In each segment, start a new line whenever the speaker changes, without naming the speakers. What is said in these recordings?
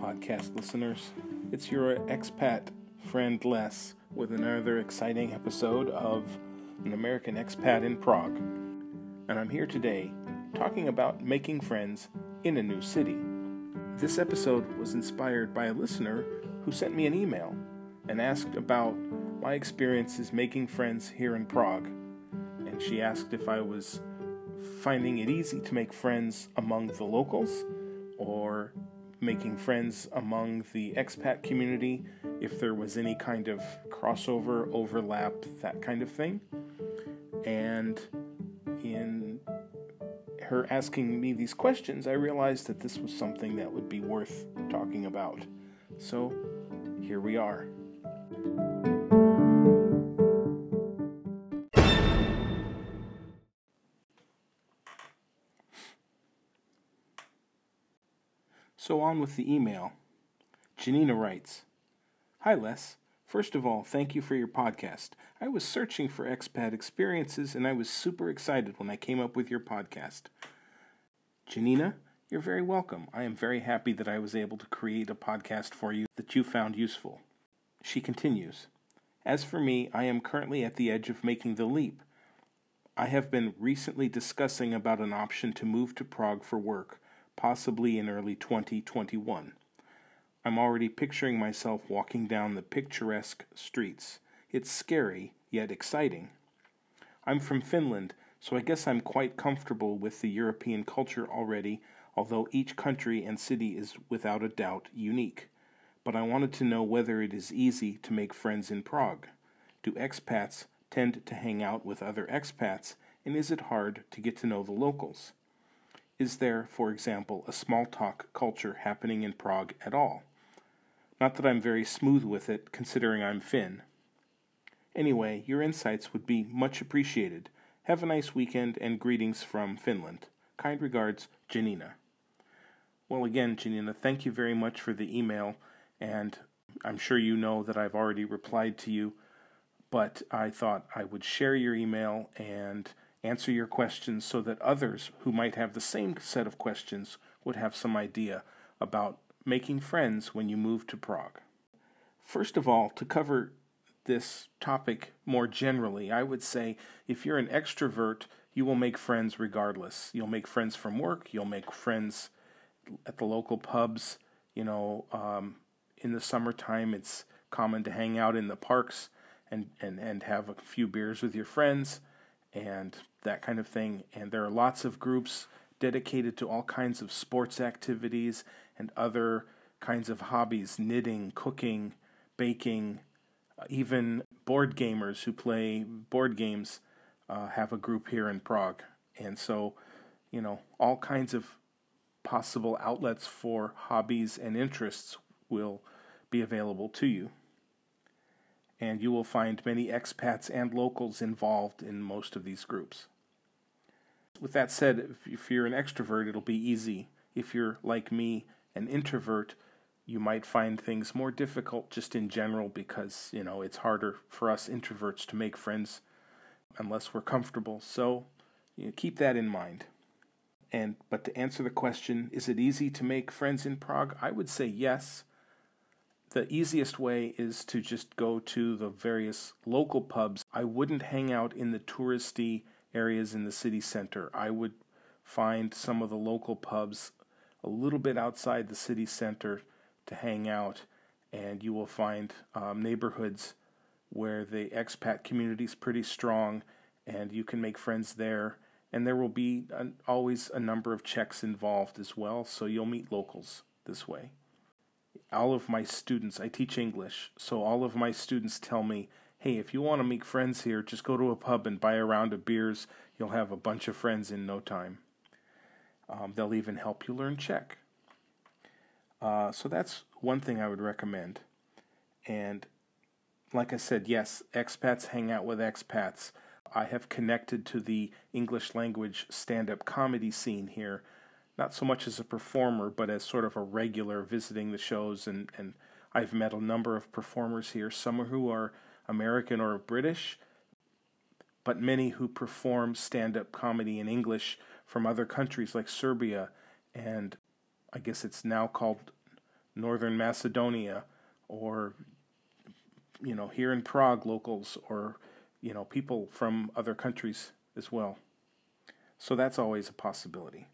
podcast listeners. It's your expat friend Les with another exciting episode of An American Expat in Prague. And I'm here today talking about making friends in a new city. This episode was inspired by a listener who sent me an email and asked about my experiences making friends here in Prague. And she asked if I was finding it easy to make friends among the locals making friends among the expat community, if there was any kind of crossover, overlap, that kind of thing. And in her asking me these questions, I realized that this was something that would be worth talking about. So here we are. So on with the email. Janina writes Hi, Les. First of all, thank you for your podcast. I was searching for expat experiences and I was super excited when I came up with your podcast. Janina, you're very welcome. I am very happy that I was able to create a podcast for you that you found useful. She continues As for me, I am currently at the edge of making the leap. I have been recently discussing about an option to move to Prague for work possibly in early 2021. I'm already picturing myself walking down the picturesque streets. It's scary, yet exciting. I'm from Finland, so I guess I'm quite comfortable with the European culture already, although each country and city is without a doubt unique. But I wanted to know whether it is easy to make friends in Prague. Do expats tend to hang out with other expats, and is it hard to get to know the locals? Is there, for example, a small talk culture happening in Prague at all? Not that I'm very smooth with it, considering I'm Finn. Anyway, your insights would be much appreciated. Have a nice weekend and greetings from Finland. Kind regards, Janina. Well, again, Janina, thank you very much for the email, and I'm sure you know that I've already replied to you, but I thought I would share your email and answer your questions so that others who might have the same set of questions would have some idea about making friends when you move to Prague. First of all, to cover this topic more generally, I would say if you're an extrovert, you will make friends regardless. You'll make friends from work, you'll make friends at the local pubs. You know, um, in the summertime, it's common to hang out in the parks and, and, and have a few beers with your friends and that kind of thing. And there are lots of groups dedicated to all kinds of sports activities and other kinds of hobbies knitting, cooking, baking, uh, even board gamers who play board games uh, have a group here in Prague. And so, you know, all kinds of possible outlets for hobbies and interests will be available to you and you will find many expats and locals involved in most of these groups. With that said, if you're an extrovert, it'll be easy. If you're like me, an introvert, you might find things more difficult just in general because, you know, it's harder for us introverts to make friends unless we're comfortable. So, you know, keep that in mind. And but to answer the question, is it easy to make friends in Prague? I would say yes the easiest way is to just go to the various local pubs. I wouldn't hang out in the touristy areas in the city center. I would find some of the local pubs a little bit outside the city center to hang out, and you will find um, neighborhoods where the expat community is pretty strong, and you can make friends there. And there will be an, always a number of Czechs involved as well, so you'll meet locals this way all of my students, I teach English, so all of my students tell me, hey, if you want to make friends here, just go to a pub and buy a round of beers. You'll have a bunch of friends in no time. Um, they'll even help you learn Czech. Uh, so that's one thing I would recommend. And like I said, yes, expats hang out with expats. I have connected to the English language stand up comedy scene here not so much as a performer, but as sort of a regular visiting the shows. And, and I've met a number of performers here, some who are American or British, but many who perform stand up comedy in English from other countries like Serbia and I guess it's now called Northern Macedonia or you know here in Prague locals or you know people from other countries as well. So that's always a possibility.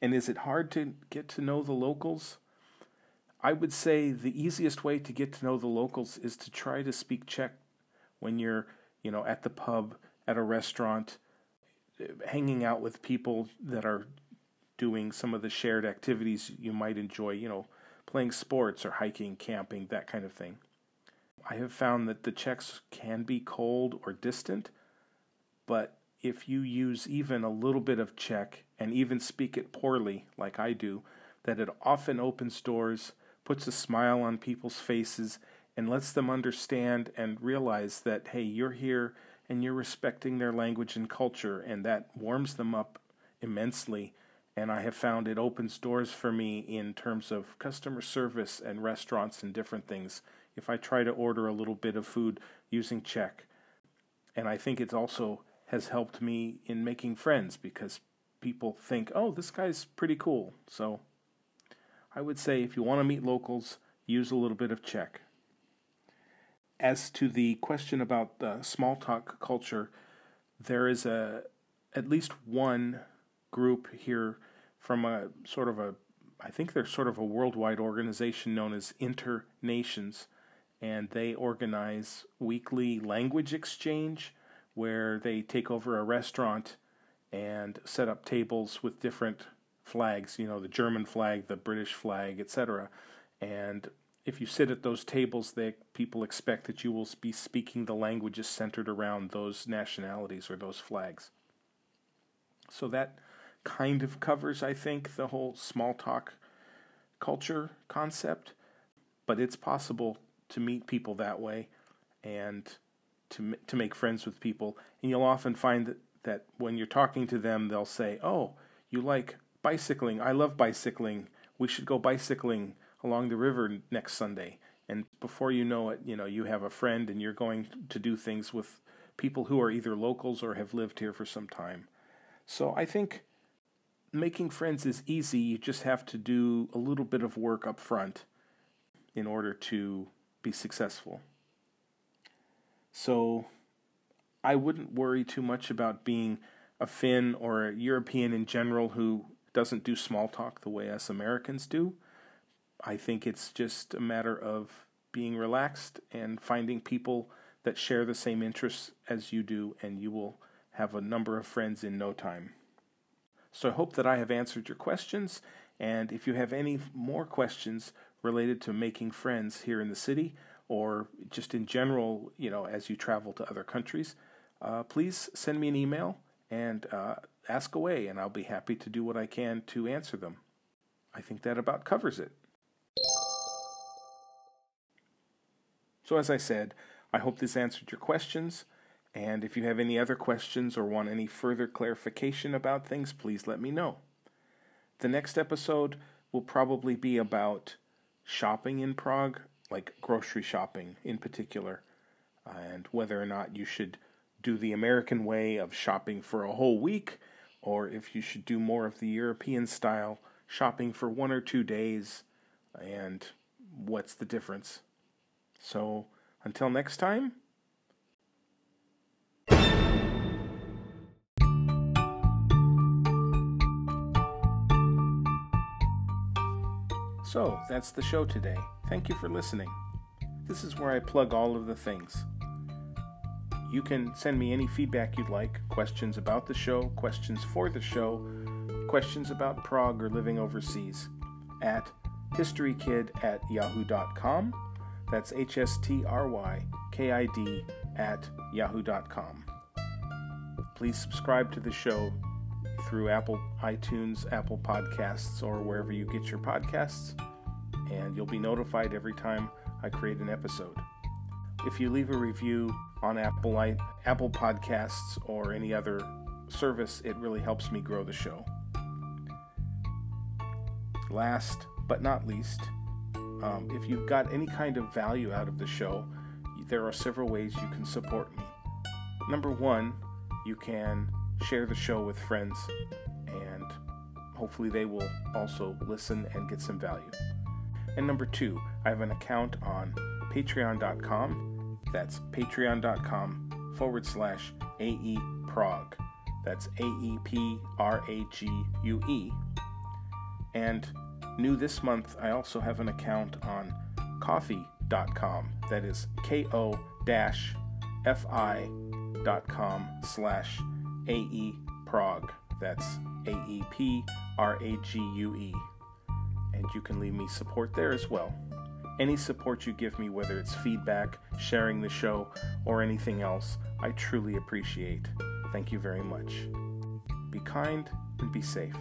And is it hard to get to know the locals? I would say the easiest way to get to know the locals is to try to speak Czech when you're, you know, at the pub, at a restaurant, hanging out with people that are doing some of the shared activities you might enjoy, you know, playing sports or hiking, camping, that kind of thing. I have found that the Czechs can be cold or distant, but if you use even a little bit of Czech and even speak it poorly, like I do, that it often opens doors, puts a smile on people's faces, and lets them understand and realize that, hey, you're here and you're respecting their language and culture, and that warms them up immensely. And I have found it opens doors for me in terms of customer service and restaurants and different things if I try to order a little bit of food using Czech. And I think it also has helped me in making friends because people think, oh, this guy's pretty cool. So I would say if you want to meet locals, use a little bit of Czech. As to the question about the small talk culture, there is a at least one group here from a sort of a I think they're sort of a worldwide organization known as Internations, and they organize weekly language exchange where they take over a restaurant and set up tables with different flags, you know, the German flag, the British flag, etc. And if you sit at those tables, they, people expect that you will be speaking the languages centered around those nationalities or those flags. So that kind of covers, I think, the whole small talk culture concept. But it's possible to meet people that way and to to make friends with people. And you'll often find that, that when you're talking to them, they'll say, "Oh, you like bicycling? I love bicycling. We should go bicycling." along the river next Sunday. And before you know it, you know, you have a friend and you're going to do things with people who are either locals or have lived here for some time. So I think making friends is easy. You just have to do a little bit of work up front in order to be successful. So I wouldn't worry too much about being a Finn or a European in general who doesn't do small talk the way us Americans do. I think it's just a matter of being relaxed and finding people that share the same interests as you do, and you will have a number of friends in no time. So I hope that I have answered your questions, and if you have any more questions related to making friends here in the city or just in general, you know, as you travel to other countries, uh, please send me an email and uh, ask away, and I'll be happy to do what I can to answer them. I think that about covers it. So, as I said, I hope this answered your questions. And if you have any other questions or want any further clarification about things, please let me know. The next episode will probably be about shopping in Prague, like grocery shopping in particular, and whether or not you should do the American way of shopping for a whole week, or if you should do more of the European style shopping for one or two days, and what's the difference. So until next time. So, that's the show today. Thank you for listening. This is where I plug all of the things. You can send me any feedback you'd like questions about the show, questions for the show, questions about Prague or living overseas at historykid at yahoo.com that's H S T R Y K I D at yahoo.com. Please subscribe to the show through Apple iTunes, Apple Podcasts, or wherever you get your podcasts, and you'll be notified every time I create an episode. If you leave a review on Apple Apple Podcasts or any other service, it really helps me grow the show. Last but not least, um, if you've got any kind of value out of the show, there are several ways you can support me. Number one, you can share the show with friends, and hopefully they will also listen and get some value. And number two, I have an account on patreon.com. That's patreon.com forward slash AE Prague. That's A E P R A G U E. And new this month, I also have an account on ko-fi.com. That is K O F I.com slash AE Prague. That's A E P R A G U E. And you can leave me support there as well. Any support you give me, whether it's feedback, sharing the show, or anything else, I truly appreciate. Thank you very much. Be kind and be safe.